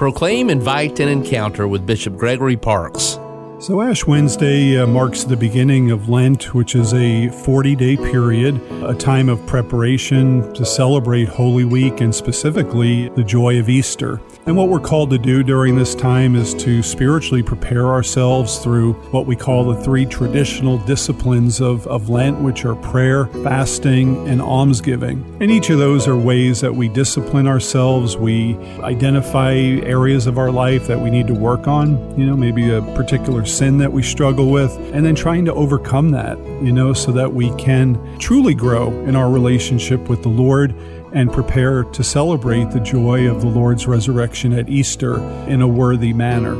Proclaim, invite, and encounter with Bishop Gregory Parkes. So, Ash Wednesday uh, marks the beginning of Lent, which is a 40 day period, a time of preparation to celebrate Holy Week and specifically the joy of Easter. And what we're called to do during this time is to spiritually prepare ourselves through what we call the three traditional disciplines of, of Lent, which are prayer, fasting, and almsgiving. And each of those are ways that we discipline ourselves. We identify areas of our life that we need to work on, you know, maybe a particular sin that we struggle with, and then trying to overcome that, you know, so that we can truly grow in our relationship with the Lord and prepare to celebrate the joy of the Lord's resurrection at Easter in a worthy manner.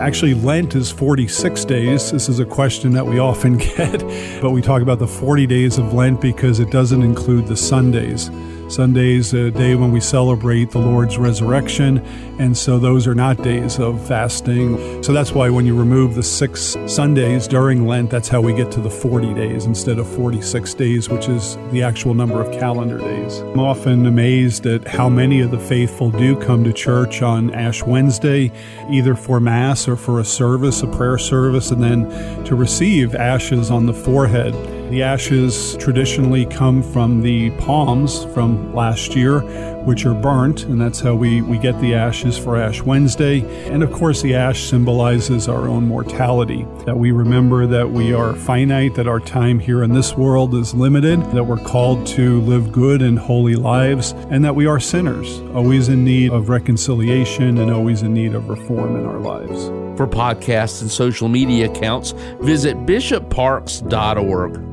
Actually, Lent is 46 days. This is a question that we often get, but we talk about the 40 days of Lent because it doesn't include the Sundays. Sunday's a day when we celebrate the Lord's resurrection, and so those are not days of fasting. So that's why when you remove the six Sundays during Lent, that's how we get to the 40 days instead of 46 days, which is the actual number of calendar days. I'm often amazed at how many of the faithful do come to church on Ash Wednesday, either for Mass or for a service, a prayer service, and then to receive ashes on the forehead. The ashes traditionally come from the palms from last year, which are burnt, and that's how we, we get the ashes for Ash Wednesday. And of course, the ash symbolizes our own mortality, that we remember that we are finite, that our time here in this world is limited, that we're called to live good and holy lives, and that we are sinners, always in need of reconciliation and always in need of reform in our lives. For podcasts and social media accounts, visit bishopparkes.org.